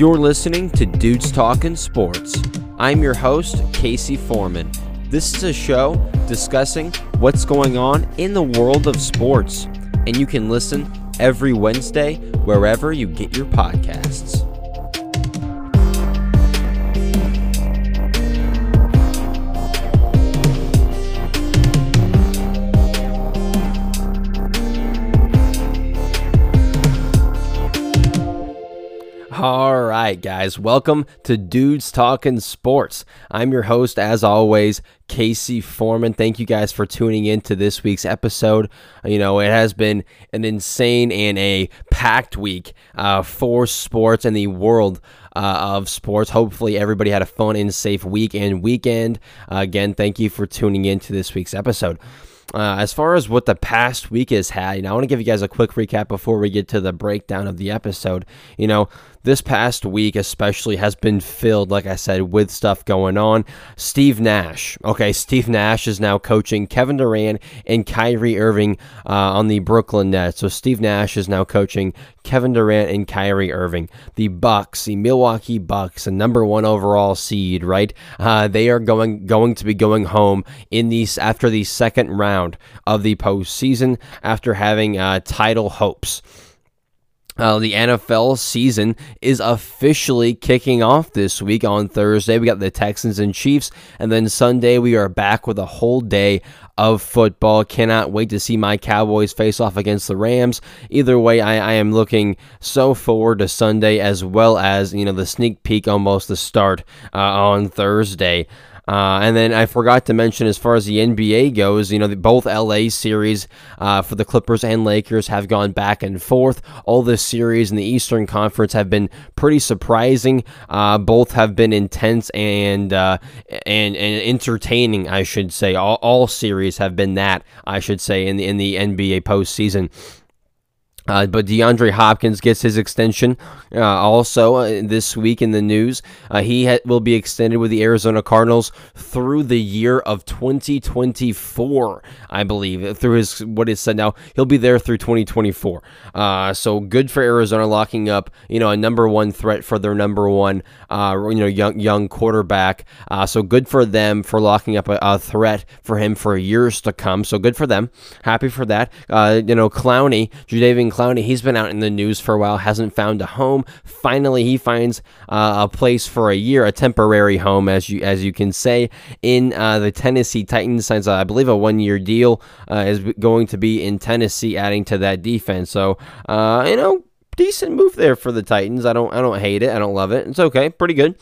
You're listening to Dudes Talking Sports. I'm your host, Casey Foreman. This is a show discussing what's going on in the world of sports, and you can listen every Wednesday wherever you get your podcasts. Right, guys, welcome to Dudes Talking Sports. I'm your host, as always, Casey Foreman. Thank you guys for tuning in to this week's episode. You know, it has been an insane and a packed week uh, for sports and the world uh, of sports. Hopefully, everybody had a fun and safe week and weekend. Uh, again, thank you for tuning in to this week's episode. Uh, as far as what the past week has had, you know, I want to give you guys a quick recap before we get to the breakdown of the episode. You know, this past week especially has been filled, like I said, with stuff going on. Steve Nash, okay, Steve Nash is now coaching Kevin Durant and Kyrie Irving uh, on the Brooklyn Nets. So Steve Nash is now coaching Kevin Durant and Kyrie Irving. The Bucks, the Milwaukee Bucks, a number one overall seed, right? Uh, they are going going to be going home in these after the second round of the postseason after having uh, title hopes. Uh, the NFL season is officially kicking off this week on Thursday. We got the Texans and Chiefs, and then Sunday we are back with a whole day of football. Cannot wait to see my Cowboys face off against the Rams. Either way, I, I am looking so forward to Sunday as well as you know the sneak peek, almost the start uh, on Thursday. Uh, and then I forgot to mention, as far as the NBA goes, you know, the, both LA series uh, for the Clippers and Lakers have gone back and forth. All the series in the Eastern Conference have been pretty surprising. Uh, both have been intense and, uh, and and entertaining, I should say. All, all series have been that, I should say, in the in the NBA postseason. Uh, but DeAndre Hopkins gets his extension uh, also uh, this week in the news. Uh, he ha- will be extended with the Arizona Cardinals through the year of 2024, I believe. Through his what is said now, he'll be there through 2024. Uh, so good for Arizona locking up, you know, a number one threat for their number one, uh, you know, young young quarterback. so good for them for locking up a, a, threat for him for years to come. So good for them. Happy for that. you know, Clowney, Jadeveon Clowney, he's been out in the news for a while, hasn't found a home. Finally, he finds uh, a place for a year, a temporary home, as you as you can say, in uh, the Tennessee Titans. Signs, I believe, a one-year deal uh, is going to be in Tennessee, adding to that defense. So, uh, you know, decent move there for the Titans. I don't I don't hate it. I don't love it. It's okay, pretty good.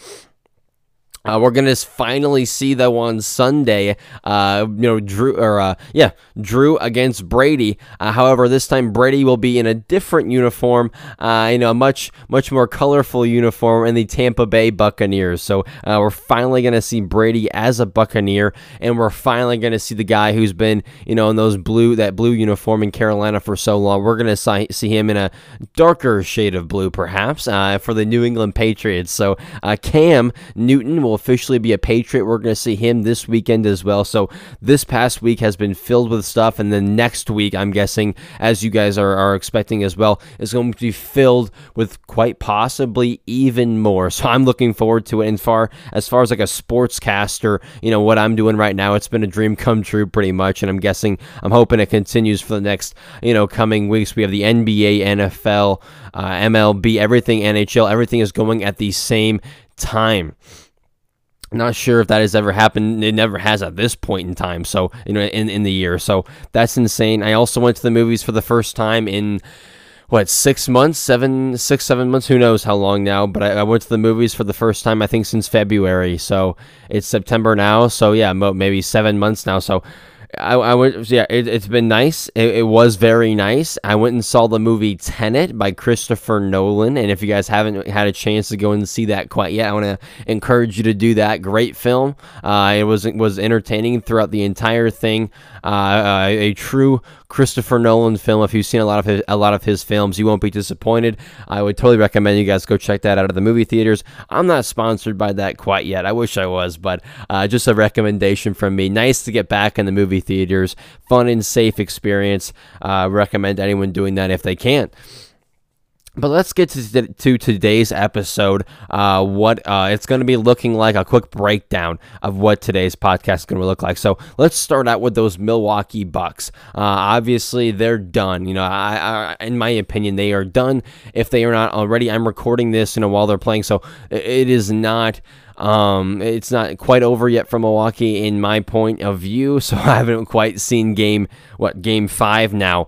Uh, we're gonna finally see though on Sunday, uh, you know, Drew or uh, yeah, Drew against Brady. Uh, however, this time Brady will be in a different uniform, uh, you know, a much much more colorful uniform in the Tampa Bay Buccaneers. So uh, we're finally gonna see Brady as a Buccaneer, and we're finally gonna see the guy who's been, you know, in those blue that blue uniform in Carolina for so long. We're gonna see him in a darker shade of blue, perhaps, for the New England Patriots. So Cam Newton will officially be a Patriot. We're going to see him this weekend as well. So this past week has been filled with stuff, and then next week, I'm guessing, as you guys are, are expecting as well, is going to be filled with quite possibly even more. So I'm looking forward to it. And far as far as like a sportscaster, you know what I'm doing right now, it's been a dream come true pretty much, and I'm guessing I'm hoping it continues for the next you know coming weeks. We have the NBA, NFL, uh, MLB, everything NHL, everything is going at the same time. Not sure if that has ever happened. It never has at this point in time. So, you know, in, in the year. So that's insane. I also went to the movies for the first time in what six months, seven, six, seven months. Who knows how long now? But I, I, went to the movies for the first time. I think since February. So it's September now. So yeah, maybe seven months now. So I, I went, yeah, it, has been nice. It, it, was very nice. I went and saw the movie Tenet by Christopher Nolan. And if you guys haven't had a chance to go and see that quite yet, I want to encourage you to do that. Great film. Uh, it was was entertaining throughout the entire thing. Uh, uh a, a true Christopher Nolan film. If you've seen a lot of his, a lot of his films, you won't be disappointed. I would totally recommend you guys go check that out at the movie theaters. I'm not sponsored by that quite yet. I wish I was, but uh, just a recommendation from me. Nice to get back in the movie theaters. Fun and safe experience. Uh, recommend anyone doing that if they can. But let's get to, to today's episode. Uh, what uh, it's going to be looking like a quick breakdown of what today's podcast is going to look like. So let's start out with those Milwaukee Bucks. Uh, obviously, they're done. You know, I, I, in my opinion, they are done. If they are not already, I'm recording this, you know, while they're playing, so it is not. Um, it's not quite over yet from Milwaukee in my point of view, so I haven't quite seen game what game five now.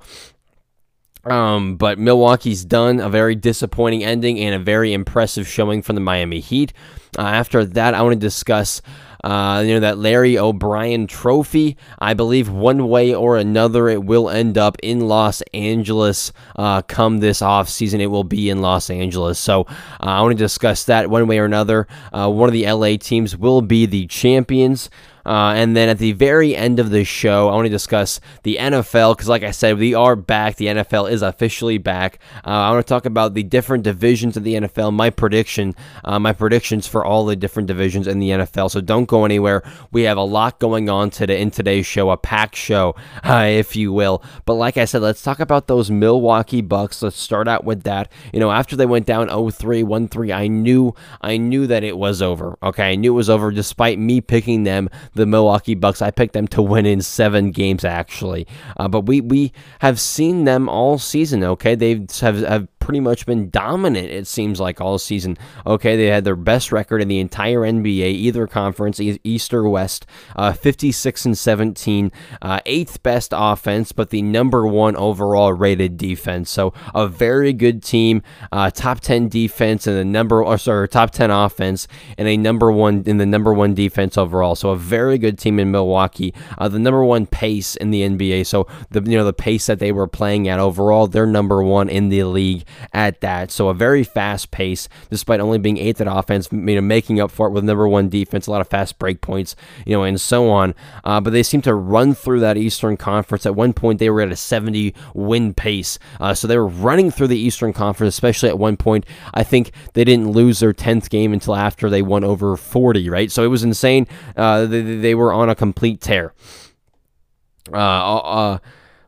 Um, but Milwaukee's done a very disappointing ending and a very impressive showing from the Miami Heat. Uh, after that, I want to discuss. Uh, you know that Larry O'Brien Trophy. I believe one way or another it will end up in Los Angeles. Uh, come this off season, it will be in Los Angeles. So uh, I want to discuss that one way or another. Uh, one of the LA teams will be the champions. Uh, and then at the very end of the show, I want to discuss the NFL because, like I said, we are back. The NFL is officially back. Uh, I want to talk about the different divisions of the NFL, my prediction, uh, my predictions for all the different divisions in the NFL. So don't go anywhere. We have a lot going on today in today's show, a packed show, if you will. But like I said, let's talk about those Milwaukee Bucks. Let's start out with that. You know, after they went down 0-3, 1-3, I knew, I knew that it was over. Okay, I knew it was over, despite me picking them the Milwaukee Bucks. I picked them to win in seven games actually, uh, but we we have seen them all season. Okay, they have, have pretty much been dominant, it seems like, all season. Okay, they had their best record in the entire NBA, either conference, East or West, uh, 56 and 17, uh, eighth best offense, but the number one overall rated defense. So a very good team, uh, top 10 defense and the number, or sorry, top 10 offense and a number one in the number one defense overall. So a very good team in Milwaukee. Uh, the number one pace in the NBA. So the you know the pace that they were playing at overall, they're number one in the league at that. So a very fast pace, despite only being eighth at offense, you know, making up for it with number one defense, a lot of fast break points, you know, and so on. Uh, but they seem to run through that Eastern Conference. At one point, they were at a 70 win pace. Uh, so they were running through the Eastern Conference, especially at one point. I think they didn't lose their 10th game until after they won over 40, right? So it was insane. Uh, they, they were on a complete tear. Uh, uh,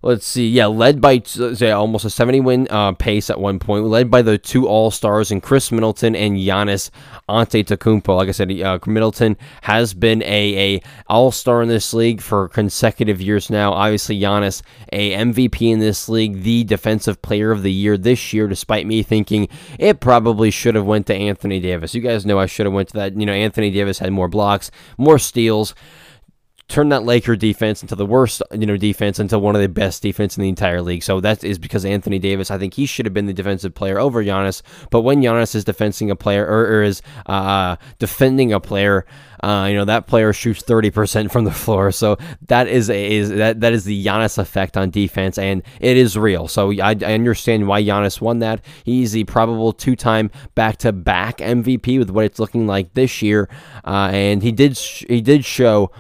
let's see, yeah, led by say, almost a 70 win uh, pace at one point, led by the two All Stars and Khris Middleton and Giannis Antetokounmpo. Like I said, uh, Middleton has been a, a All Star in this league for consecutive years now. Obviously, Giannis a MVP in this league, the Defensive Player of the Year this year. Despite me thinking it probably should have went to Anthony Davis. You guys know I should have went to that. You know, Anthony Davis had more blocks, more steals turn that Laker defense into the worst, you know, defense into one of the best defense in the entire league. So that is because Anthony Davis, I think he should have been the defensive player over Giannis. But when Giannis is defending a player or, or is uh, defending a player, uh, you know that player shoots 30% from the floor, so that is a, is that that is the Giannis effect on defense, and it is real. So I, I understand why Giannis won that. He's the probable two-time back-to-back MVP with what it's looking like this year, uh, and he did sh- he did show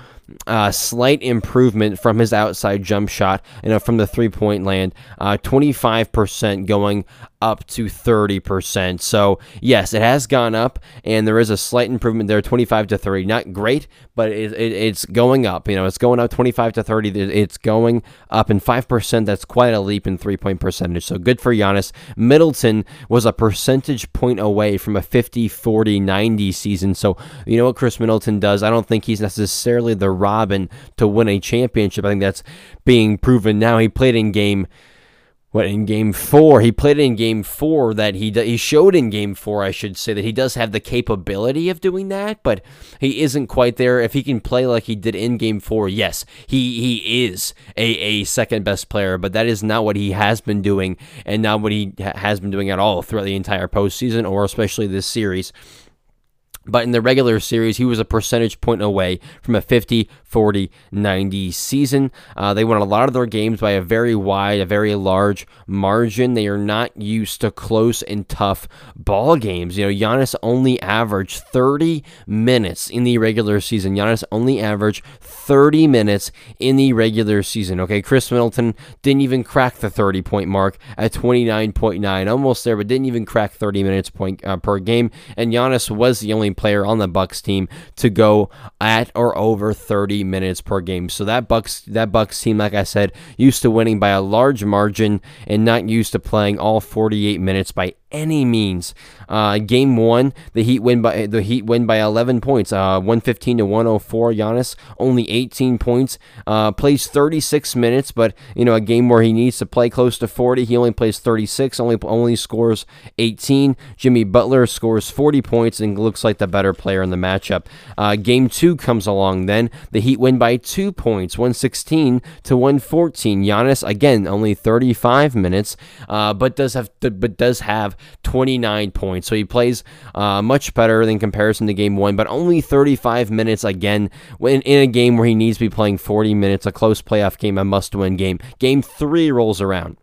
uh, slight improvement from his outside jump shot, you know, from the three point land. Uh, 25% going up to 30%. So, yes, it has gone up, and there is a slight improvement there 25 to 30. Not great, but it, it, it's going up. You know, it's going up 25 to 30. It's going up in 5%. That's quite a leap in three point percentage. So, good for Giannis. Middleton was a percentage point away from a 50 40 90 season. So, you know what Khris Middleton does? I don't think he's necessarily the Robin to win a championship. I think that's being proven now. He played in game what in game four? He played in game four that he he showed in game four I should say that he does have the capability of doing that but he isn't quite there. If he can play like he did in game four yes he he is a, a second best player but that is not what he has been doing and not what he has been doing at all throughout the entire postseason or especially this series but in the regular series, he was a percentage point away from a 50, 40, 90 season. Uh, they won a lot of their games by a very wide, a very large margin. They are not used to close and tough ball games. You know, Giannis only averaged 30 minutes in the regular season. Giannis only averaged 30 minutes in the regular season. Okay, Khris Middleton didn't even crack the 30 point mark at 29.9, almost there, but didn't even crack 30 minutes point uh, per game. And Giannis was the only player on the Bucks team to go at or over 30 minutes per game. So that Bucks that Bucks team, like I said, used to winning by a large margin and not used to playing all 48 minutes by any means. Uh, game one, the Heat win by the Heat win by 11 points, uh, 115 to 104. Giannis only 18 points, uh, plays 36 minutes, but you know a game where he needs to play close to 40, he only plays 36, only only scores 18. Jimmy Butler scores 40 points and looks like the better player in the matchup. Uh, game two comes along, then the Heat win by two points, 116 to 114. Giannis again only 35 minutes, uh, but does have but does have 29 points. So he plays uh, much better in comparison to game one, but only 35 minutes again when in a game where he needs to be playing 40 minutes, a close playoff game, a must win game. Game three rolls around.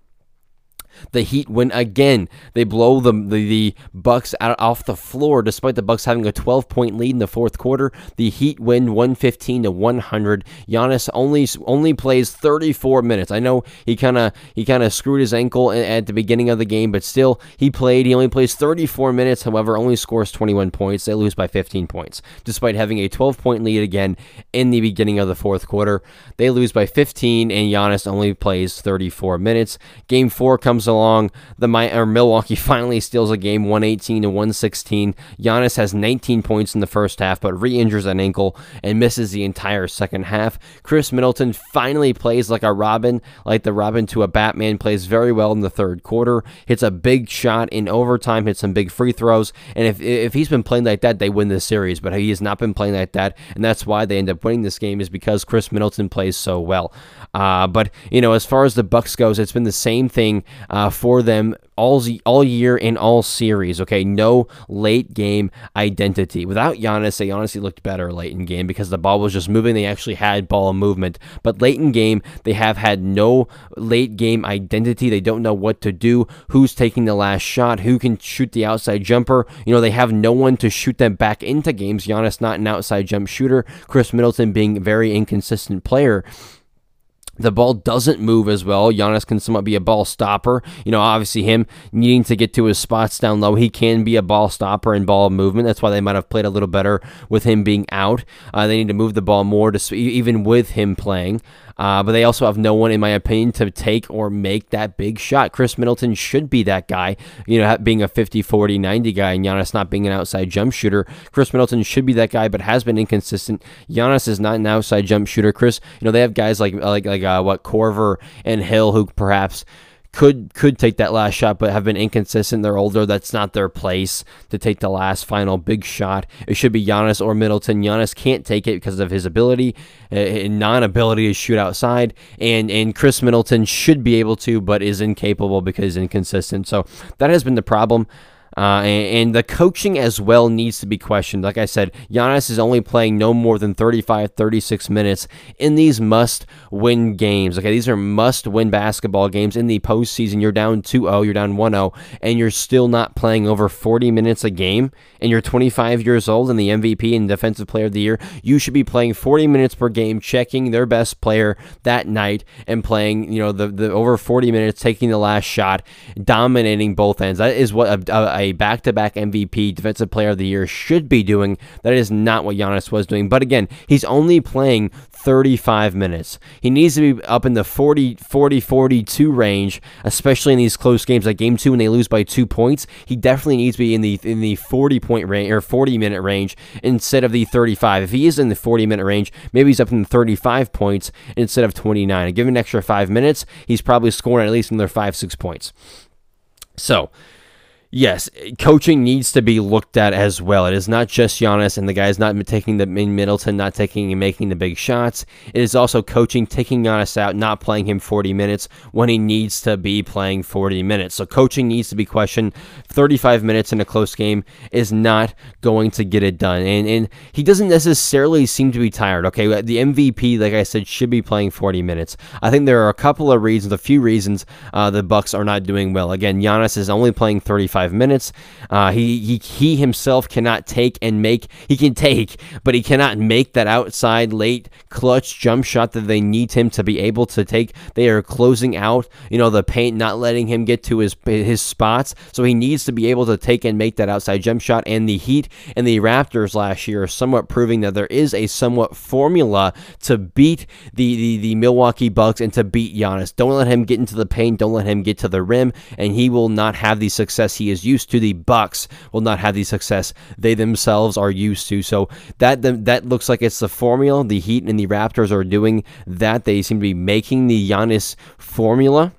The Heat win again. They blow the, the, the Bucks out off the floor despite the Bucks having a 12 point lead in the fourth quarter. The Heat win 115 to 100. Giannis only only plays 34 minutes. I know he kind of he kind of screwed his ankle at the beginning of the game, but still he played. He only plays 34 minutes. However, only scores 21 points. They lose by 15 points despite having a 12 point lead again in the beginning of the fourth quarter. They lose by 15 and Giannis only plays 34 minutes. Game 4 comes along. The My- or Milwaukee finally steals a game 118 to 116. Giannis has 19 points in the first half, but re injures an ankle and misses the entire second half. Khris Middleton finally plays like a Robin, like the Robin to a Batman, plays very well in the third quarter, hits a big shot in overtime, hits some big free throws. And if, if he's been playing like that, they win this series, but he has not been playing like that. And that's why they end up winning this game, is because Khris Middleton plays so well. Uh, but, you know, as far as the Bucks goes, it's been the same thing. Uh, for them all all year in all series. Okay, no late game identity. Without Giannis, they honestly looked better late in game because the ball was just moving. They actually had ball movement, but late in game they have had no late game identity. They don't know what to do. Who's taking the last shot? Who can shoot the outside jumper? You know they have no one to shoot them back into games. Giannis not an outside jump shooter. Khris Middleton being a very inconsistent player the ball doesn't move as well. Giannis can somewhat be a ball stopper. You know, obviously him needing to get to his spots down low, he can be a ball stopper and ball movement. That's why they might have played a little better with him being out. Uh, they need to move the ball more to even with him playing. Uh, but they also have no one, in my opinion, to take or make that big shot. Khris Middleton should be that guy, you know, being a 50, 40, 90 guy, and Giannis not being an outside jump shooter. Khris Middleton should be that guy, but has been inconsistent. Giannis is not an outside jump shooter. Khris, you know, they have guys like like like uh, what Korver and Hill who perhaps could could take that last shot, but have been inconsistent. They're older. That's not their place to take the last final big shot. It should be Giannis or Middleton. Giannis can't take it because of his ability uh, and non-ability to shoot outside, and and Khris Middleton should be able to, but is incapable because inconsistent. So that has been the problem. Uh, and, and, the coaching as well needs to be questioned. Like I said, Giannis is only playing no more than 35, 36 minutes in these must win games. Okay, these are must win basketball games in the postseason. You're down 2 0, you're down 1 0, and you're still not playing over 40 minutes a game, and you're 25 years old and the MVP and Defensive Player of the Year. You should be playing 40 minutes per game, checking their best player that night, and playing, you know, the, the over 40 minutes, taking the last shot, dominating both ends. That is what a, a back to back MVP, Defensive Player of the Year should be doing. That is not what Giannis was doing. But again, he's only playing 35 minutes. He needs to be up in the 40, 40, 42 range, especially in these close games like game two when they lose by two points. He definitely needs to be in the in the 40 point range or 40 minute range instead of the 35. If he is in the 40 minute range, maybe he's up in the 35 points instead of 29. And give him an extra five minutes, he's probably scoring at least another five, six points. So, Yes, coaching needs to be looked at as well. It is not just Giannis and the guys not taking the Middleton, not taking and making the big shots. It is also coaching taking Giannis out, not playing him 40 minutes when he needs to be playing 40 minutes. So coaching needs to be questioned. 35 minutes in a close game is not going to get it done, and and he doesn't necessarily seem to be tired. Okay, the MVP, like I said, should be playing 40 minutes. I think there are a couple of reasons, a few reasons uh, the Bucks are not doing well. Again, Giannis is only playing 35 minutes. Uh, he, he he himself cannot take and make. He can take, but he cannot make that outside late clutch jump shot that they need him to be able to take. They are closing out, you know, the paint, not letting him get to his his spots. So he needs to be able to take and make that outside jump shot. And the Heat and the Raptors last year are somewhat proving that there is a somewhat formula to beat the the, the Milwaukee Bucks and to beat Giannis. Don't let him get into the paint. Don't let him get to the rim, and he will not have the success he Is used to. The Bucks will not have the success they themselves are used to. So that that looks like it's the formula. The Heat and the Raptors are doing that. They seem to be making the Giannis formula.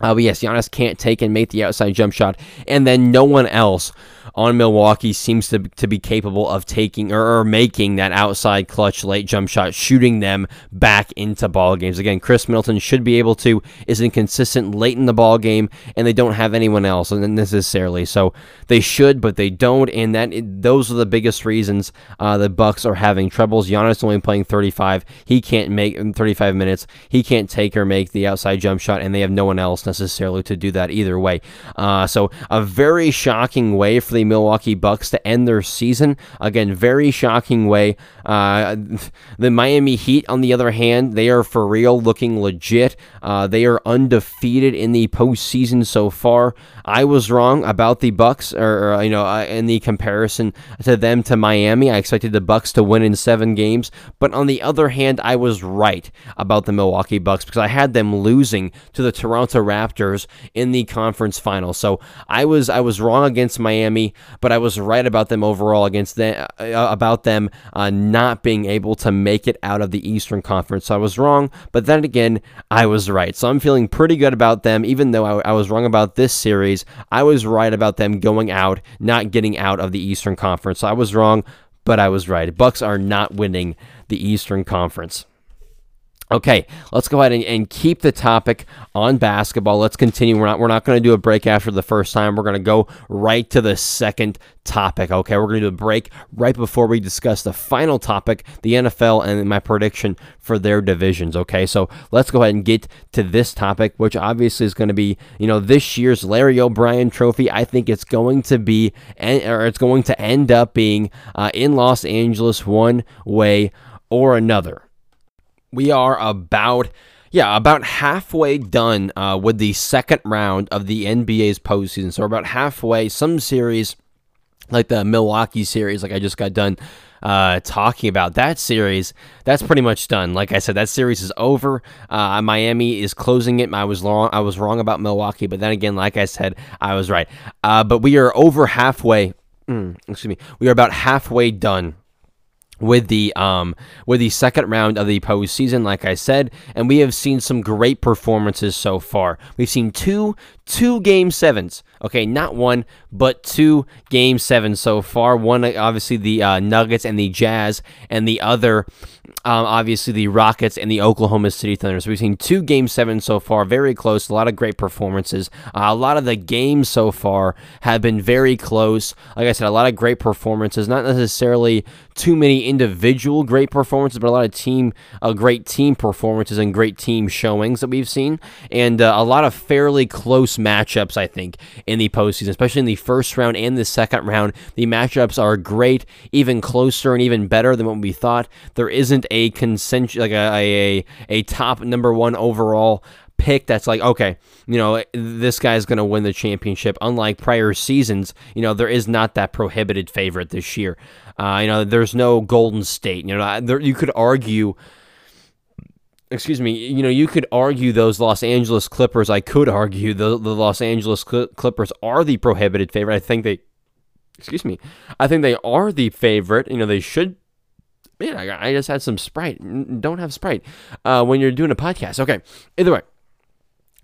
Uh, but yes, Giannis can't take and make the outside jump shot, and then no one else on Milwaukee seems to, to be capable of taking or, or, making that outside clutch late jump shot, shooting them back into ball games. Again, Khris Middleton should be able to, is inconsistent late in the ball game, and they don't have anyone else necessarily. So they should, but they don't, and that those are the biggest reasons uh, the Bucks are having troubles. Giannis only playing 35. He can't make 35 minutes. He can't take or make the outside jump shot, and they have no one else necessarily to do that either way. Uh, so a very shocking way for the Milwaukee Bucks to end their season. Again, very shocking way. Uh, the Miami Heat, on the other hand, they are for real looking legit. Uh, they are undefeated in the postseason so far. I was wrong about the Bucks, or, or you know, uh, in the comparison to them to Miami. I expected the Bucks to win in seven games, but on the other hand, I was right about the Milwaukee Bucks because I had them losing to the Toronto Raptors in the conference final. So I was I was wrong against Miami but I was right about them overall against them uh, about them uh, not being able to make it out of the Eastern Conference. So I was wrong, but then again, I was right. So I'm feeling pretty good about them, even though I, I was wrong about this series. I was right about them going out, not getting out of the Eastern Conference. So I was wrong, but I was right. Bucks are not winning the Eastern Conference. Okay, let's go ahead and, and, keep the topic on basketball. Let's continue. We're not we're not going to do a break after the first time. We're going to go right to the second topic. Okay, we're going to do a break right before we discuss the final topic, the NFL, and my prediction for their divisions. Okay, so let's go ahead and get to this topic, which obviously is going to be you know this year's Larry O'Brien Trophy. I think it's going to be and or it's going to end up being uh, in Los Angeles one way or another we are about yeah about halfway done uh, with the second round of the NBA's postseason. So we're about halfway. Some series, like the Milwaukee series, like I just got done uh, talking about that series, that's pretty much done. Like I said, that series is over. Uh, Miami is closing it. I was wrong. I was wrong about Milwaukee, but then again, like I said, I was right. Uh, but we are over halfway. Mm, excuse me. We are about halfway done with the um with the second round of the postseason, like I said, and we have seen some great performances so far. We've seen two two game sevens. Okay, not one, but two game sevens so far. One obviously the uh, Nuggets and the Jazz, and the other um, obviously the Rockets and the Oklahoma City Thunder. So we've seen two game sevens so far, very close. A lot of great performances. Uh, a lot of the games so far have been very close. Like I said, a lot of great performances. Not necessarily too many individual great performances, but a lot of team, uh, great team performances and great team showings that we've seen, and uh, a lot of fairly close matchups. I think in the postseason, especially in the first round and the second round, the matchups are great, even closer and even better than what we thought. There isn't a consent like a, a a top number one overall pick that's like okay you know this guy's going to win the championship. Unlike prior seasons you know there is not that prohibited favorite this year. Uh, you know there's no golden state. You know there, you could argue excuse me you know you could argue those los angeles clippers i could argue the, the los angeles clippers are the prohibited favorite i think they excuse me i think they are the favorite you know they should man, I, I just had some Sprite. Don't have Sprite uh, when you're doing a podcast. Okay, either way.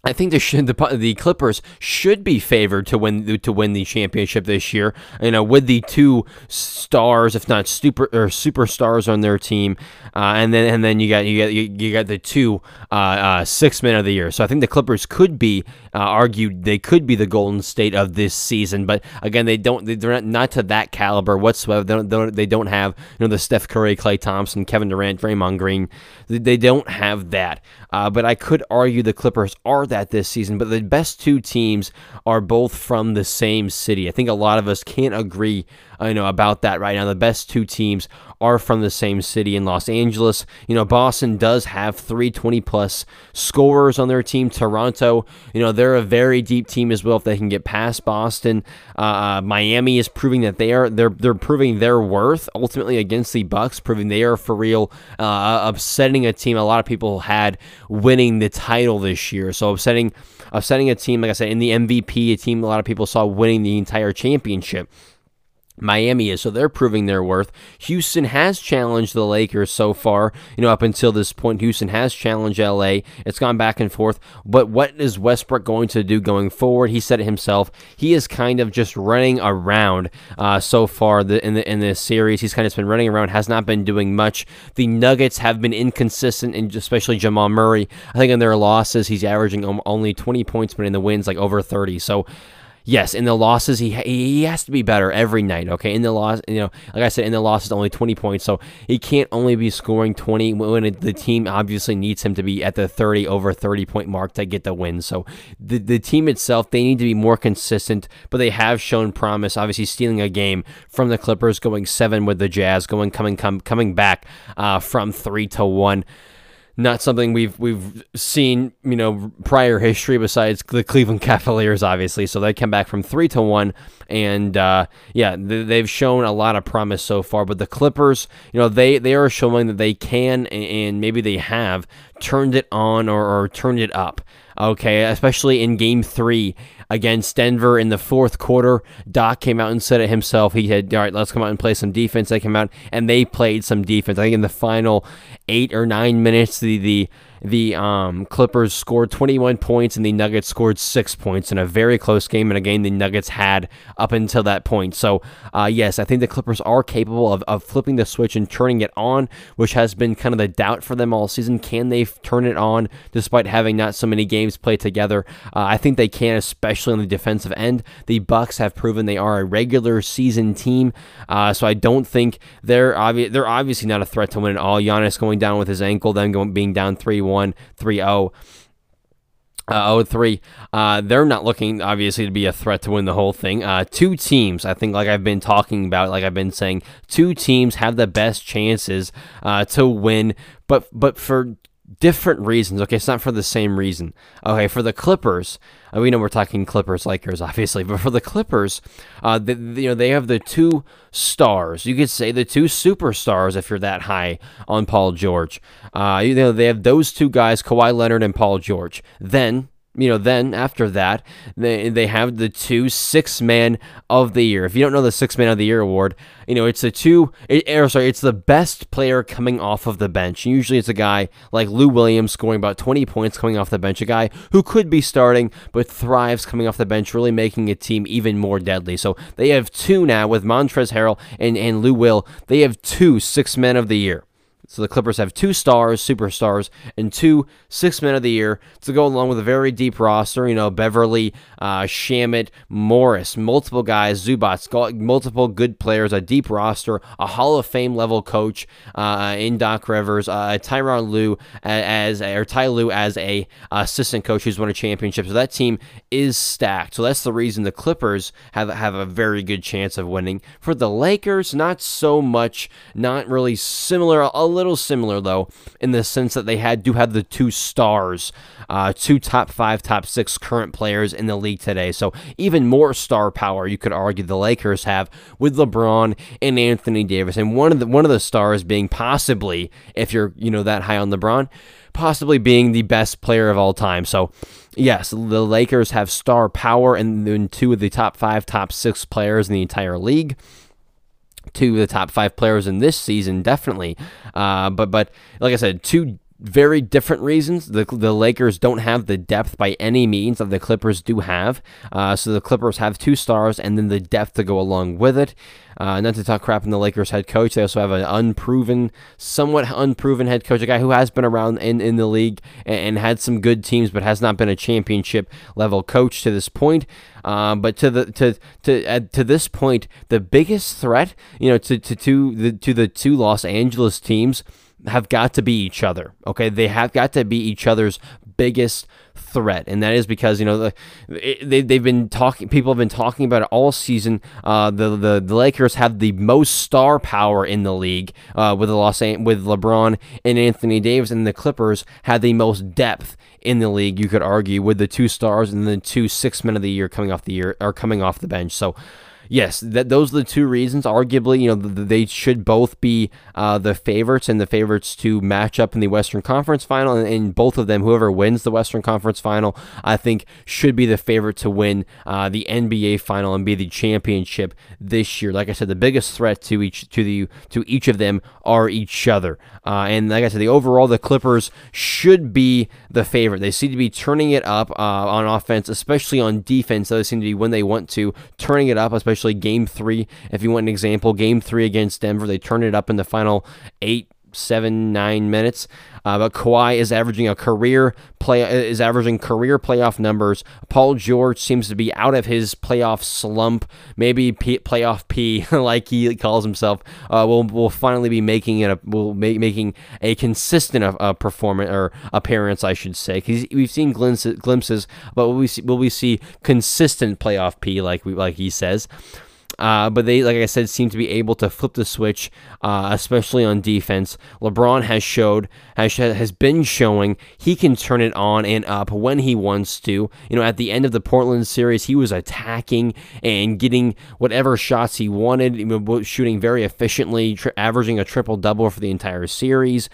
I think the, the the Clippers should be favored to win to win the championship this year. You know, with the two stars, if not super or superstars on their team, uh, and then and then you got you got you, you got the two uh, uh, six men of the year. So I think the Clippers could be uh, argued they could be the Golden State of this season. But again, they don't they're not, not to that caliber whatsoever. They don't, they don't, have you know the Steph Curry, Klay Thompson, Kevin Durant, Draymond Green. They don't have that. Uh, but I could argue the Clippers are that this season. But the best two teams are both from the same city. I think a lot of us can't agree, you know, about that right now. The best two teams are from the same city in Los Angeles. You know, Boston does have three 20 plus scorers on their team. Toronto, you know, they're a very deep team as well if they can get past Boston. Uh, uh, Miami is proving that they are they're they're proving their worth ultimately against the Bucks, proving they are for real, uh, upsetting a team a lot of people had winning the title this year. So upsetting upsetting a team like I said in the MVP, a team a lot of people saw winning the entire championship. Miami is. So they're proving their worth. Houston has challenged the Lakers so far, you know, up until this point. Houston has challenged LA. It's gone back and forth. But what is Westbrook going to do going forward? He said it himself. He is kind of just running around uh, so far in the in this series. He's kind of been running around, has not been doing much. The Nuggets have been inconsistent, and especially Jamal Murray. I think in their losses, he's averaging only 20 points, but in the wins, like over 30. So yes, in the losses, he he has to be better every night. Okay, in the loss, you know, like I said, in the losses, only 20 points, so he can't only be scoring 20 when it, the team obviously needs him to be at the 30 over 30 point mark to get the win. So the the team itself, they need to be more consistent, but they have shown promise. Obviously, stealing a game from the Clippers, going seven with the Jazz, going coming come, coming back uh, from three to one not something we've we've seen, you know, prior history besides the Cleveland Cavaliers, obviously. So they come back from three to one, and uh, yeah, they've shown a lot of promise so far. But the Clippers, you know, they they are showing that they can and maybe they have turned it on or, or turned it up. Okay, especially in Game Three against Denver in the fourth quarter. Doc came out and said it himself. He said, "All right, let's come out and play some defense." They came out and they played some defense. I think in the final eight or nine minutes, the the the um, Clippers scored 21 points and the Nuggets scored six points in a very close game and a game the Nuggets had up until that point. So, uh, yes, I think the Clippers are capable of, of flipping the switch and turning it on, which has been kind of the doubt for them all season. Can they turn it on despite having not so many games played together? Uh, I think they can, especially on the defensive end. The Bucks have proven they are a regular season team, uh, so I don't think they're obvi- they're obviously not a threat to win at all. Giannis going down with his ankle, then going being down three one. 1 3 0. Uh, 03. Uh, they're not looking, obviously, to be a threat to win the whole thing. Uh, two teams, I think, like I've been talking about, like I've been saying, two teams have the best chances uh, to win, but but for different reasons. Okay, it's not for the same reason. Okay, for the Clippers, uh, we know we're talking Clippers Lakers, obviously, but for the Clippers, uh, the, you know they have the two stars. You could say the two superstars if you're that high on Paul George. Uh, you know they have those two guys, Kawhi Leonard and Paul George. Then you know, then after that, they, they have the two six man of the year. If you don't know the six man of the year award, you know, it's the two, it, or sorry, it's the best player coming off of the bench. Usually it's a guy like Lou Williams scoring about 20 points coming off the bench, a guy who could be starting but thrives coming off the bench, really making a team even more deadly. So they have two now with Montrezl Harrell and, and Lou Will. They have two six men of the year. So the Clippers have two stars, superstars, and two six men of the year to go along with a very deep roster. You know, Beverley, uh, Shamet, Morris, multiple guys, Zubac, multiple good players, a deep roster, a Hall of Fame level coach uh, in Doc Rivers, uh, Tyronn Lue as or Ty Lue as a assistant coach who's won a championship. So that team is stacked. So that's the reason the Clippers have have a very good chance of winning. For the Lakers, not so much, not really similar. A little similar though, in the sense that they had do have the two stars, uh, two top five, top six current players in the league today. So even more star power, you could argue the Lakers have with LeBron and Anthony Davis, and one of the one of the stars being possibly, if you're you know that high on LeBron, possibly being the best player of all time. So yes, the Lakers have star power and then two of the top five, top six players in the entire league two of the top five players in this season, definitely. Uh, but but like I said, two very different reasons. The, the Lakers don't have the depth by any means that the Clippers do have. Uh, so the Clippers have two stars and then the depth to go along with it. Uh, not to talk crap on the Lakers head coach. They also have an unproven, somewhat unproven head coach, a guy who has been around in, in the league and, and had some good teams, but has not been a championship level coach to this point. Um, but to the to to uh, to this point, the biggest threat, you know, to to to the to the two Los Angeles teams have got to be each other. Okay, they have got to be each other's biggest threat, and that is because you know the, they they've been talking. People have been talking about it all season. Uh, the, the the Lakers have the most star power in the league uh, with the Los with LeBron and Anthony Davis, and the Clippers have the most depth in the league. You could argue with the two stars and the two six men of the year coming off the year or coming off the bench. So yes, that those are the two reasons. Arguably, you know, they should both be uh, the favorites and the favorites to match up in the Western Conference Final. And, and, both of them, whoever wins the Western Conference Final, I think should be the favorite to win uh, the NBA Final and be the championship this year. Like I said, the biggest threat to each to the to each of them are each other. Uh, and like I said, the overall the Clippers should be the favorite. They seem to be turning it up uh, on offense, especially on defense. Those seem to be when they want to turning it up, especially especially game three. If you want an example, game three against Denver, they turned it up in the final eight, seven, nine minutes. Uh, but Kawhi is averaging a career play is averaging career playoff numbers. Paul George seems to be out of his playoff slump, maybe P- playoff P, like he calls himself. Uh, will will finally be making it a will make, making a consistent uh, performance or appearance, I should say. Because we've seen glimpses, glimpses, but will we see, will we see consistent playoff P like we like he says? Uh, but they, like I said, seem to be able to flip the switch, uh, especially on defense. LeBron has showed, has has been showing he can turn it on and up when he wants to. You know, at the end of the Portland series, he was attacking and getting whatever shots he wanted, shooting very efficiently, averaging a triple double for the entire series.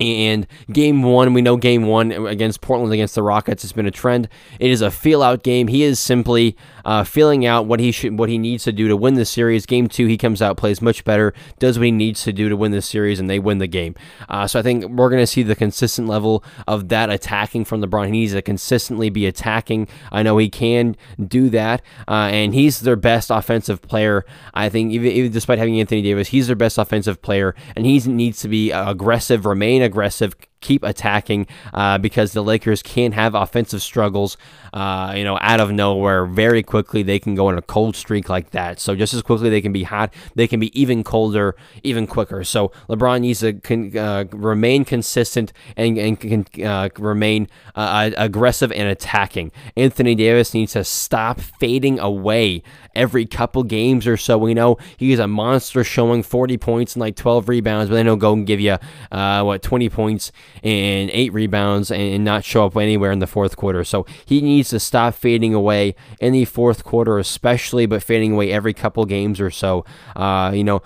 And game one, we know game one against Portland against the Rockets has been a trend. It is a feel out game. He is simply uh, feeling out what he should, what he needs to do to win the series. Game two, he comes out, plays much better, does what he needs to do to win the series, and they win the game. Uh, so I think we're going to see the consistent level of that attacking from LeBron. He needs to consistently be attacking. I know he can do that, uh, and he's their best offensive player. I think even, even despite having Anthony Davis, he's their best offensive player, and he needs to be aggressive, remain aggressive, keep attacking uh, because the Lakers can have offensive struggles, uh, you know, out of nowhere very quickly. They can go on a cold streak like that. So just as quickly they can be hot, they can be even colder, even quicker. So LeBron needs to uh, remain consistent and, and can uh, remain uh, aggressive and attacking. Anthony Davis needs to stop fading away every couple games or so. We know he's a monster showing 40 points and like 12 rebounds, but then he'll go and give you, uh, what, 20 points and eight rebounds and not show up anywhere in the fourth quarter. So he needs to stop fading away in the fourth quarter, especially, but fading away every couple games or so. Uh, you know,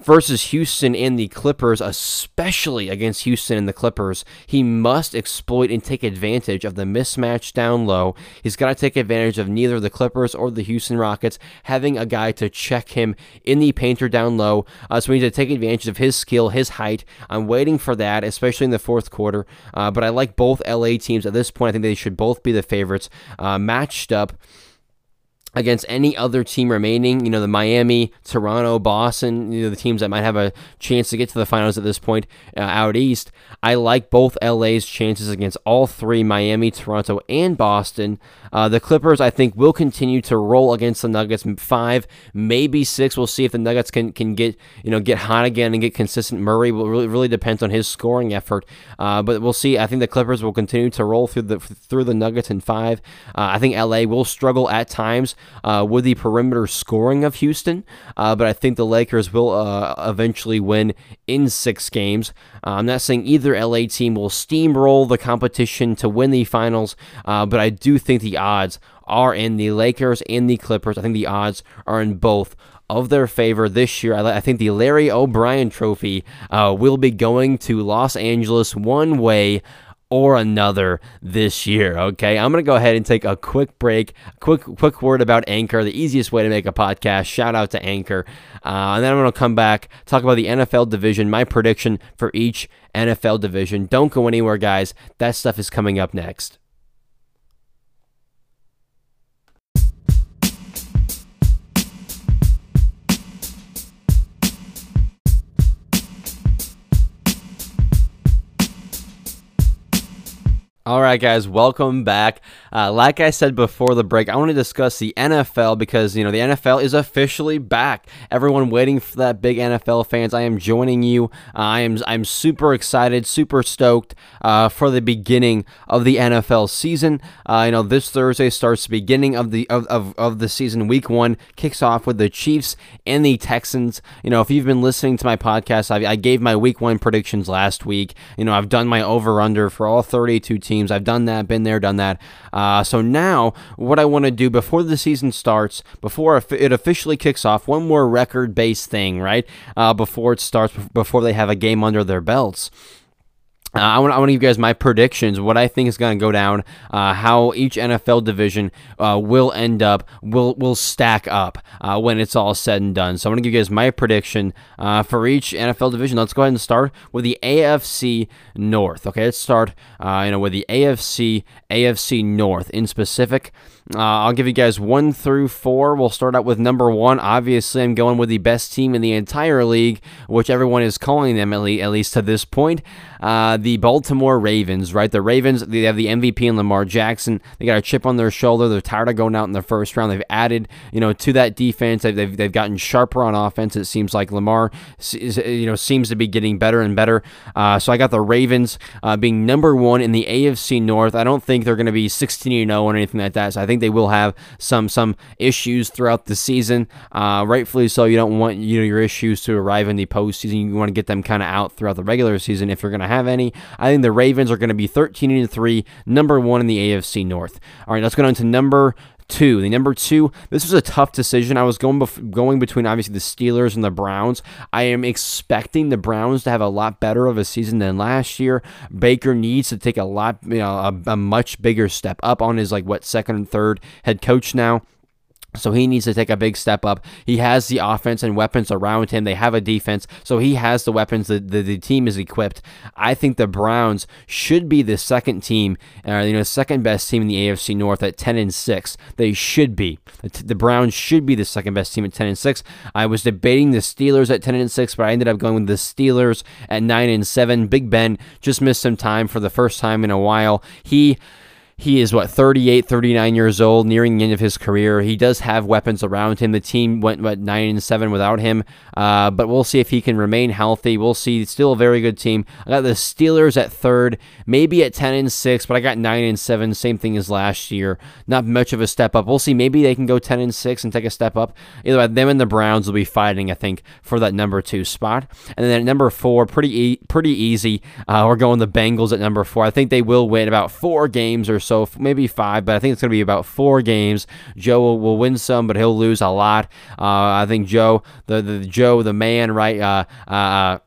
versus Houston and the Clippers, especially against Houston and the Clippers, he must exploit and take advantage of the mismatch down low. He's got to take advantage of neither the Clippers or the Houston Rockets having a guy to check him in the painter down low. Uh, so we need to take advantage of his skill, his height. I'm waiting for that, especially in the fourth quarter. Uh, but I like both LA teams at this point. I think they should both be the favorites, uh, matched up against any other team remaining, you know, the Miami, Toronto, Boston, you know, the teams that might have a chance to get to the finals at this point uh, out east. I like both LA's chances against all three Miami, Toronto, and Boston. Uh, the Clippers, I think, will continue to roll against the Nuggets. Five, maybe six. We'll see if the Nuggets can can get you know get hot again and get consistent. Murray will really really depends on his scoring effort, uh, but we'll see. I think the Clippers will continue to roll through the through the Nuggets in five. Uh, I think LA will struggle at times uh, with the perimeter scoring of Houston, uh, but I think the Lakers will uh, eventually win in six games. I'm not saying either LA team will steamroll the competition to win the finals, but I do think the odds are in the Lakers and the Clippers. I think the odds are in both of their favor this year. I, think the Larry O'Brien Trophy uh, will be going to Los Angeles one way or another this year. Okay, I'm gonna go ahead and take a quick break. Quick, quick word about Anchor, the easiest way to make a podcast. Shout out to Anchor, uh, and then I'm gonna come back talk about the NFL division, my prediction for each NFL division. Don't go anywhere, guys. That stuff is coming up next. All right, guys, welcome back. Uh, like I said before the break, I want to discuss the NFL because you know the NFL is officially back. Everyone waiting for that big NFL fans. I am joining you. Uh, I am I'm super excited, super stoked uh, for the beginning of the NFL season. Uh, you know, this Thursday starts the beginning of the of, of, of the season. Week one kicks off with the Chiefs and the Texans. You know, if you've been listening to my podcast, I, I gave my Week one predictions last week. You know, I've done my over under for all 32 teams teams. I've done that, been there, done that. Uh, so now, what I want to do before the season starts, before it officially kicks off, one more record based thing, right? Uh, before it starts, before they have a game under their belts. Uh, I want to give you guys my predictions, what I think is going to go down, uh, how each NFL division uh, will end up, will will stack up uh, when it's all said and done. So I want to give you guys my prediction uh, for each NFL division. Let's go ahead and start with the AFC North. Okay, let's start uh, you know with the AFC AFC North in specific. Uh, I'll give you guys one through four. We'll start out with number one. Obviously, I'm going with the best team in the entire league, which everyone is calling them at least, at least to this point. Uh, the Baltimore Ravens, right? The Ravens, they have the MVP in Lamar Jackson. They got a chip on their shoulder. They're tired of going out in the first round. They've added, you know, to that defense. They've, they've gotten sharper on offense. It seems like Lamar, you know, seems to be getting better and better. Uh, so I got the Ravens uh, being number one in the AFC North. I don't think they're going to be 16 0 or anything like that. So I think think they will have some some issues throughout the season. Uh, rightfully so. You don't want you know your issues to arrive in the postseason. You want to get them kind of out throughout the regular season if you're going to have any. I think the Ravens are going to be 13 and three, number one in the AFC North. All right, let's go on to number two. The number two, this was a tough decision. I was going bef- going between obviously the Steelers and the Browns. I am expecting the Browns to have a lot better of a season than last year. Baker needs to take a lot, you know, a, a much bigger step up on his like what second and third head coach now. So he needs to take a big step up. He has the offense and weapons around him. They have a defense, so he has the weapons. The, the, the team is equipped. I think the Browns should be the second team, uh, you know, second best team in the AFC North at ten and six. They should be. The, the Browns should be the second best team at ten and six. I was debating the Steelers at ten and six, but I ended up going with the Steelers at nine and seven. Big Ben just missed some time for the first time in a while. He he is what 38, 39 years old, nearing the end of his career. He does have weapons around him. The team went what nine and seven without him, uh, but we'll see if he can remain healthy. We'll see. Still a very good team. I got the Steelers at third, maybe at ten and six, but I got nine and seven. Same thing as last year. Not much of a step up. We'll see. Maybe they can go ten and six and take a step up. Either way, them and the Browns will be fighting, I think, for that number two spot. And then at number four, pretty e- pretty easy. Uh, we're going the Bengals at number four. I think they will win about four games or so, maybe five, but I think it's going to be about four games. Joe will, will win some, but he'll lose a lot. Uh, I think Joe, the, the Joe, the man, right? Uh, uh,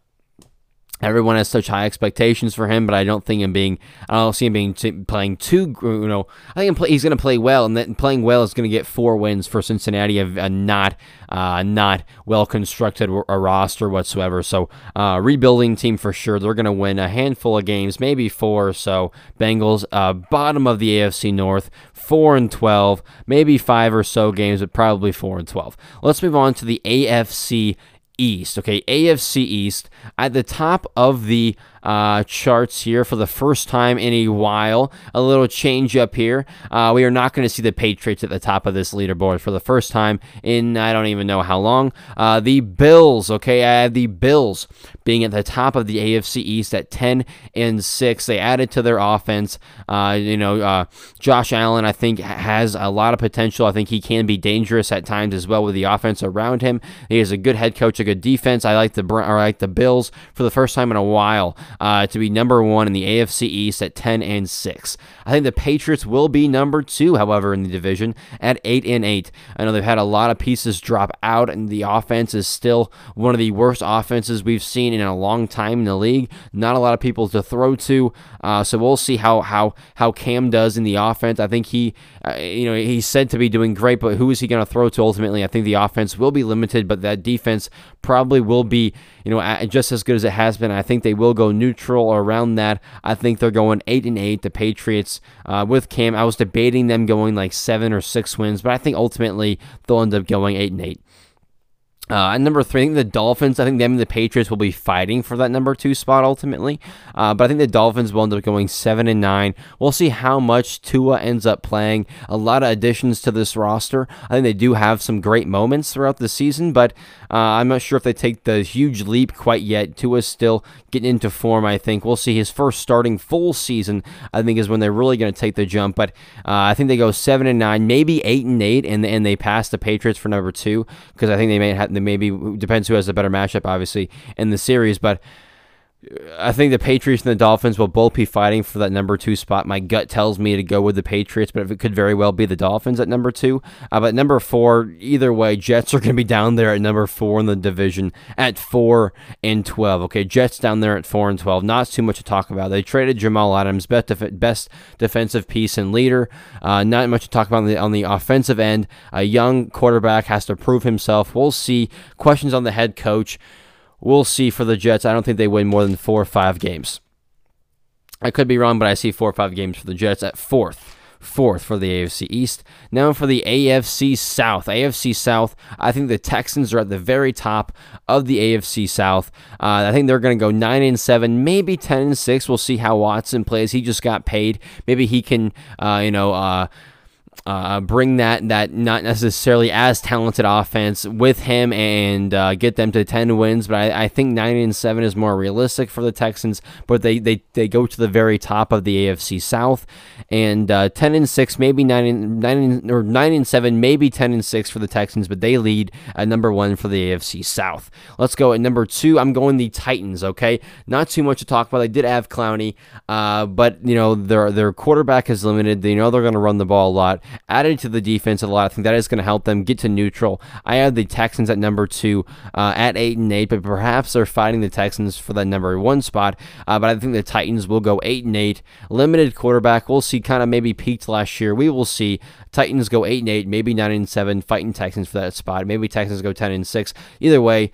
Everyone has such high expectations for him, but I don't think him being. I don't see him being t- playing too. You know, I think play, he's going to play well, and then playing well is going to get four wins for Cincinnati. A, a not, uh, not well constructed a roster whatsoever. So uh, rebuilding team for sure. They're going to win a handful of games, maybe four or so. Bengals, uh, bottom of the AFC North, four and twelve, maybe five or so games, but probably four and twelve. Let's move on to the AFC East. Okay, AFC East at the top of the uh, charts here for the first time in a while. A little change up here. Uh, we are not going to see the Patriots at the top of this leaderboard for the first time in I don't even know how long. Uh, the Bills, okay, I have the Bills being at the top of the AFC East at 10 and 6. They added to their offense. Uh, you know, uh, Josh Allen, I think, has a lot of potential. I think he can be dangerous at times as well with the offense around him. He has a good head coach, a good defense. I like the I like the Bills for the first time in a while uh, to be number one in the AFC East at 10 and 6. I think the Patriots will be number two, however, in the division at 8 and 8. I know they've had a lot of pieces drop out, and the offense is still one of the worst offenses we've seen in a long time in the league. Not a lot of people to throw to, uh, so we'll see how how how Cam does in the offense. I think he, uh, you know, he's said to be doing great, but who is he going to throw to ultimately? I think the offense will be limited, but that defense probably will be, you know, just as good as it has been. I think they will go neutral around that. I think they're going eight and eight. The Patriots uh, with Cam. I was debating them going like seven or six wins, but I think ultimately they'll end up going eight and eight. Uh, number three, I think the Dolphins. I think them and the Patriots will be fighting for that number two spot ultimately. Uh, but I think the Dolphins will end up going seven and nine. We'll see how much Tua ends up playing. A lot of additions to this roster. I think they do have some great moments throughout the season, but uh, I'm not sure if they take the huge leap quite yet. Tua's still getting into form. I think we'll see his first starting full season. I think is when they're really going to take the jump. But uh, I think they go seven and nine, maybe eight and eight, and and they pass the Patriots for number two because I think they may have maybe depends who has a better matchup, obviously, in the series. But I think the Patriots and the Dolphins will both be fighting for that number two spot. My gut tells me to go with the Patriots, but it could very well be the Dolphins at number two. Uh, but number four, either way, Jets are going to be down there at number four in the division at four and twelve. Okay, Jets down there at four and twelve. Not too much to talk about. They traded Jamal Adams, best def- best defensive piece and leader. Uh, not much to talk about on the on the offensive end. A young quarterback has to prove himself. We'll see. Questions on the head coach. We'll see for the Jets. I don't think they win more than four or five games. I could be wrong, but I see four or five games for the Jets at fourth. Fourth for the AFC East. Now for the AFC South. AFC South, I think the Texans are at the very top of the AFC South. Uh, I think they're going to go 9 and 7, maybe 10 and 6. We'll see how Watson plays. He just got paid. Maybe he can, uh, you know, uh, uh, bring that that not necessarily as talented offense with him and uh, get them to 10 wins. But I, I, think 9 and 7 is more realistic for the Texans. But they, they, they go to the very top of the AFC South. And uh, 10 and 6, maybe 9 and, 9 and, or 9 and 7, maybe 10 and 6 for the Texans. But they lead at number one for the AFC South. Let's go at number two. I'm going the Titans, okay? Not too much to talk about. They did have Clowney, uh, but, you know, their, their quarterback is limited. They know they're going to run the ball a lot added to the defense a lot. I think that is going to help them get to neutral. I have the Texans at number two uh, at eight and eight, but perhaps they're fighting the Texans for that number one spot. Uh, but I think the Titans will go eight and eight. Limited quarterback. We'll see. Kind of maybe peaked last year. We will see. Titans go eight and eight, maybe nine and seven, fighting Texans for that spot. Maybe Texans go ten and six. Either way,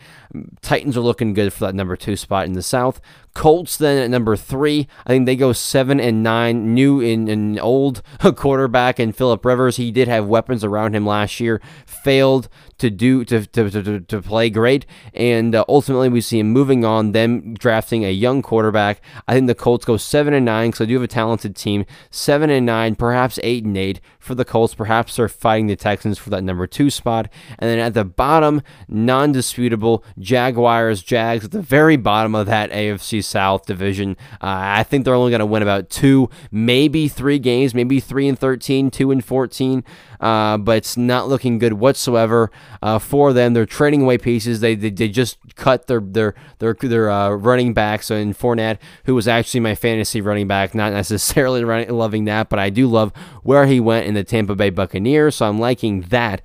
Titans are looking good for that number two spot in the South. Colts then at number three. I think they go seven and nine. New and, and old quarterback and Philip Rivers. He did have weapons around him last year. Failed to do to, to, to, to play great. And uh, ultimately, we see him moving on, them drafting a young quarterback. I think the Colts go seven and nine because they do have a talented team. Seven and nine, perhaps eight and eight for the Colts. Perhaps they're fighting the Texans for that number two spot. And then at the bottom, non disputable Jaguars, Jags at the very bottom of that AFC South division. Uh, I think they're only going to win about two, maybe three games, maybe three and 13, two and 14 uh, but it's not looking good whatsoever uh, for them. They're trading away pieces. They, they, they just cut their their their their uh, running back. So in Fournette, who was actually my fantasy running back, not necessarily running, loving that, but I do love where he went in the Tampa Bay Buccaneers. So I'm liking that.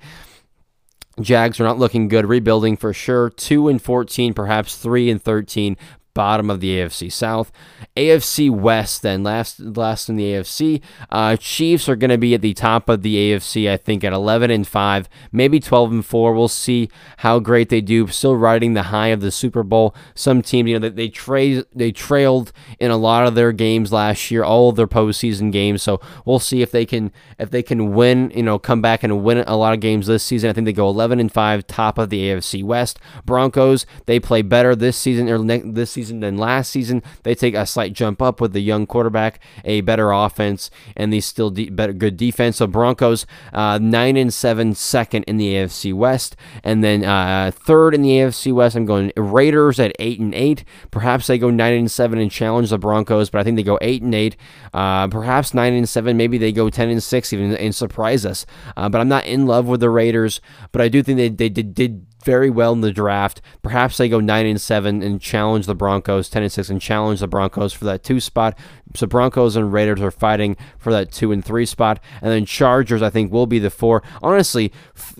Jags are not looking good, rebuilding for sure. 2 and 14, perhaps 3 and 13, bottom of the AFC South. AFC West, then last last in the AFC, uh, Chiefs are going to be at the top of the AFC. I think at 11 and five, maybe 12 and four. We'll see how great they do. Still riding the high of the Super Bowl. Some teams, you know, they they, they trailed in a lot of their games last year, all of their postseason games. So we'll see if they can if they can win, you know, come back and win a lot of games this season. I think they go 11 and five, top of the AFC West. Broncos, they play better this season or ne- this season season than last season. They take a slight jump up with the young quarterback, a better offense, and the still de- better good defense. So Broncos uh, nine and seven, second in the AFC West, and then uh, third in the AFC West. I'm going Raiders at eight and eight. Perhaps they go nine and seven and challenge the Broncos, but I think they go eight and eight. Uh, perhaps nine and seven. Maybe they go ten and six even and surprise us. Uh, but I'm not in love with the Raiders, but I do think they they did, did very well in the draft. Perhaps they go nine and seven and challenge the Broncos, ten and six, and challenge the Broncos for that two spot. So Broncos and Raiders are fighting for that two and three spot, and then Chargers I think will be the four. Honestly,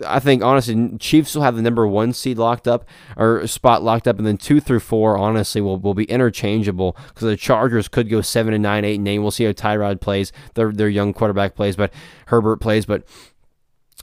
I think honestly Chiefs will have the number one seed locked up or spot locked up, and then two through four honestly will, will be interchangeable because the Chargers could go seven and nine, eight and eight. We'll see how Tyrod plays, their their young quarterback plays, but Herbert plays, but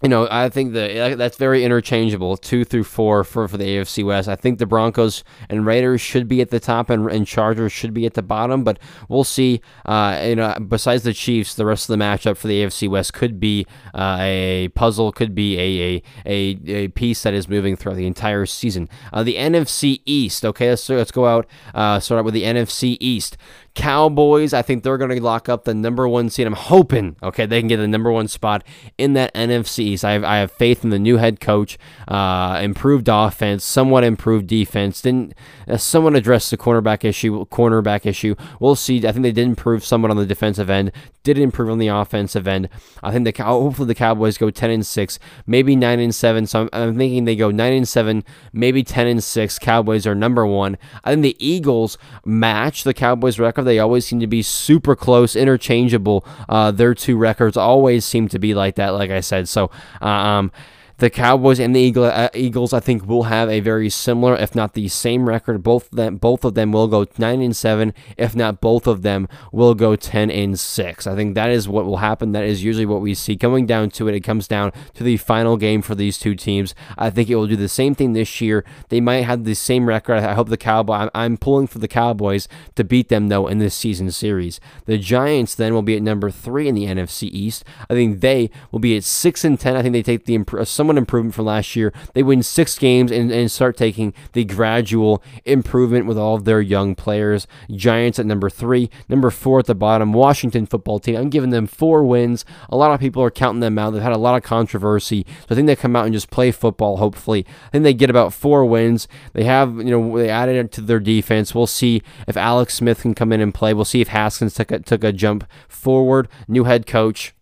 you know, I think that that's very interchangeable, two through four for, for the AFC West. I think the Broncos and Raiders should be at the top, and, and Chargers should be at the bottom. But we'll see. Uh, you know, besides the Chiefs, the rest of the matchup for the AFC West could be uh, a puzzle, could be a, a, a a piece that is moving throughout the entire season. Uh, the NFC East. Okay, let's let's go out. Uh, start out with the NFC East. Cowboys, I think they're going to lock up the number one seed. I'm hoping, okay, they can get the number one spot in that NFC East. I have, I have faith in the new head coach, uh, improved offense, somewhat improved defense. Didn't uh, someone address the cornerback issue? Cornerback issue. We'll see. I think they did improve somewhat on the defensive end. Did improve on the offensive end. I think the hopefully the Cowboys go 10 and six, maybe nine and seven. So I'm, I'm thinking they go nine and seven, maybe 10 and six. Cowboys are number one. I think the Eagles match the Cowboys record. They always seem to be super close, interchangeable. Uh, their two records always seem to be like that, like I said. So, uh, um, the Cowboys and the Eagle, uh, Eagles, I think, will have a very similar, if not the same record. Both of them, both of them will go nine and seven. If not, both of them will go ten and six. I think that is what will happen. That is usually what we see. Coming down to it, it comes down to the final game for these two teams. I think it will do the same thing this year. They might have the same record. I hope the Cowboys. I'm pulling for the Cowboys to beat them though in this season series. The Giants then will be at number three in the NFC East. I think they will be at six and ten. I think they take the uh, somewhat somewhat improvement from last year. They win six games and, and start taking the gradual improvement with all of their young players. Giants at number three, number four at the bottom. Washington football team. I'm giving them four wins. A lot of people are counting them out. They've had a lot of controversy. So I think they come out and just play football. Hopefully, I think they get about four wins. They have you know they added it to their defense. We'll see if Alex Smith can come in and play. We'll see if Haskins took a, took a jump forward. New head coach.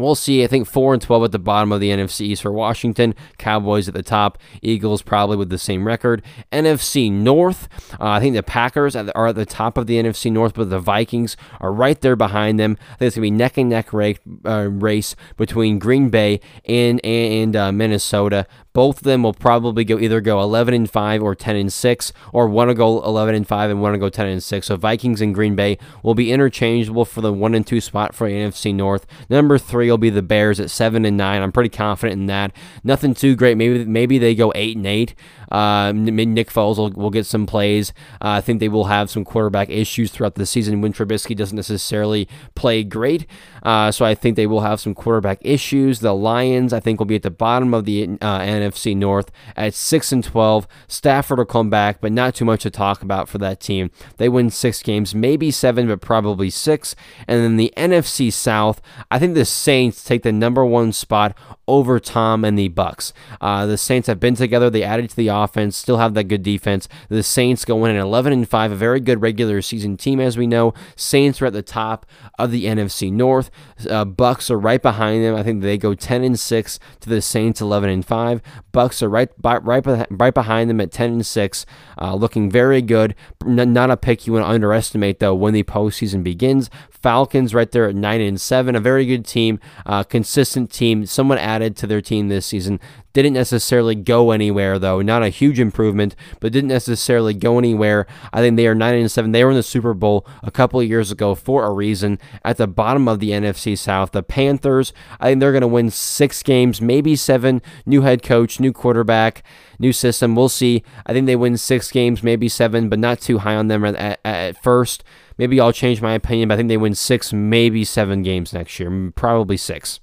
We'll see. I think 4 and 12 at the bottom of the NFC East for Washington. Cowboys at the top. Eagles probably with the same record. NFC North. Uh, I think the Packers are at the top of the NFC North, but the Vikings are right there behind them. I think it's going to be neck and neck race, uh, race between Green Bay and, and uh, Minnesota. Both of them will probably go either go 11 and 5 or 10 and 6, or one to go 11 and 5 and one to go 10 and 6. So Vikings and Green Bay will be interchangeable for the one and two spot for NFC North. Number will be the Bears at seven and nine. I'm pretty confident in that. Nothing too great. Maybe maybe they go eight and eight. Uh, Nick Foles will, will get some plays. Uh, I think they will have some quarterback issues throughout the season when Trubisky doesn't necessarily play great. Uh, so I think they will have some quarterback issues. The Lions, I think, will be at the bottom of the uh, NFC North at six and twelve. Stafford will come back, but not too much to talk about for that team. They win six games, maybe seven, but probably six. And then the NFC South, I think the Saints take the number one spot over Tom and the Bucks. Uh, the Saints have been together. They added to the offense, still have that good defense. The Saints go in at 11 and 5, a very good regular season team, as we know. Saints are at the top of the NFC North. Uh, Bucks are right behind them. I think they go 10 and 6 to the Saints 11 and 5. Bucks are right by, right right behind them at 10 and 6, uh, looking very good. N- not a pick you want to underestimate though when the postseason begins. Falcons right there at 9 and 7, a very good team, uh, consistent team. Someone added to their team this season. Didn't necessarily go anywhere though. Not a huge improvement, but didn't necessarily go anywhere. I think they are 9 and 7. They were in the Super Bowl a couple of years ago for a reason. At the bottom of the NFC South, the Panthers, I think they're going to win 6 games, maybe 7. New head coach, new quarterback, new system. We'll see. I think they win 6 games, maybe 7, but not too high on them at, at, at first. Maybe I'll change my opinion, but I think they win six, maybe seven games next year, probably six.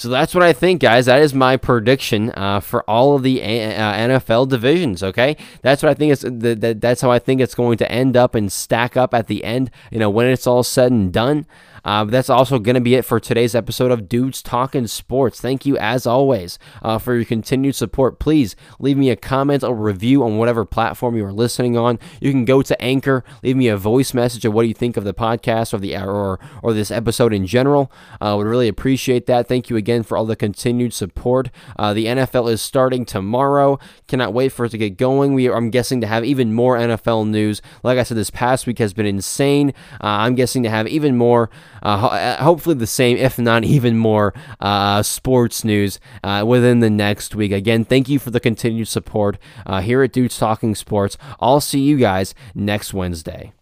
So that's what I think, guys. That is my prediction uh, for all of the a- uh, NFL divisions. Okay, that's what I think is. that's how I think it's going to end up and stack up at the end. You know, when it's all said and done. Uh, that's also going to be it for today's episode of Dudes Talking Sports. Thank you, as always, uh, for your continued support. Please leave me a comment or review on whatever platform you are listening on. You can go to Anchor, leave me a voice message of what you think of the podcast or the or or this episode in general. I uh, would really appreciate that. Thank you again for all the continued support. Uh, the NFL is starting tomorrow. Cannot wait for it to get going. We I'm guessing to have even more NFL news. Like I said, this past week has been insane. Uh, I'm guessing to have even more ho- uh, hopefully the same, if not even more, uh, sports news uh, within the next week. Again, thank you for the continued support uh, here at Dudes Talking Sports. I'll see you guys next Wednesday.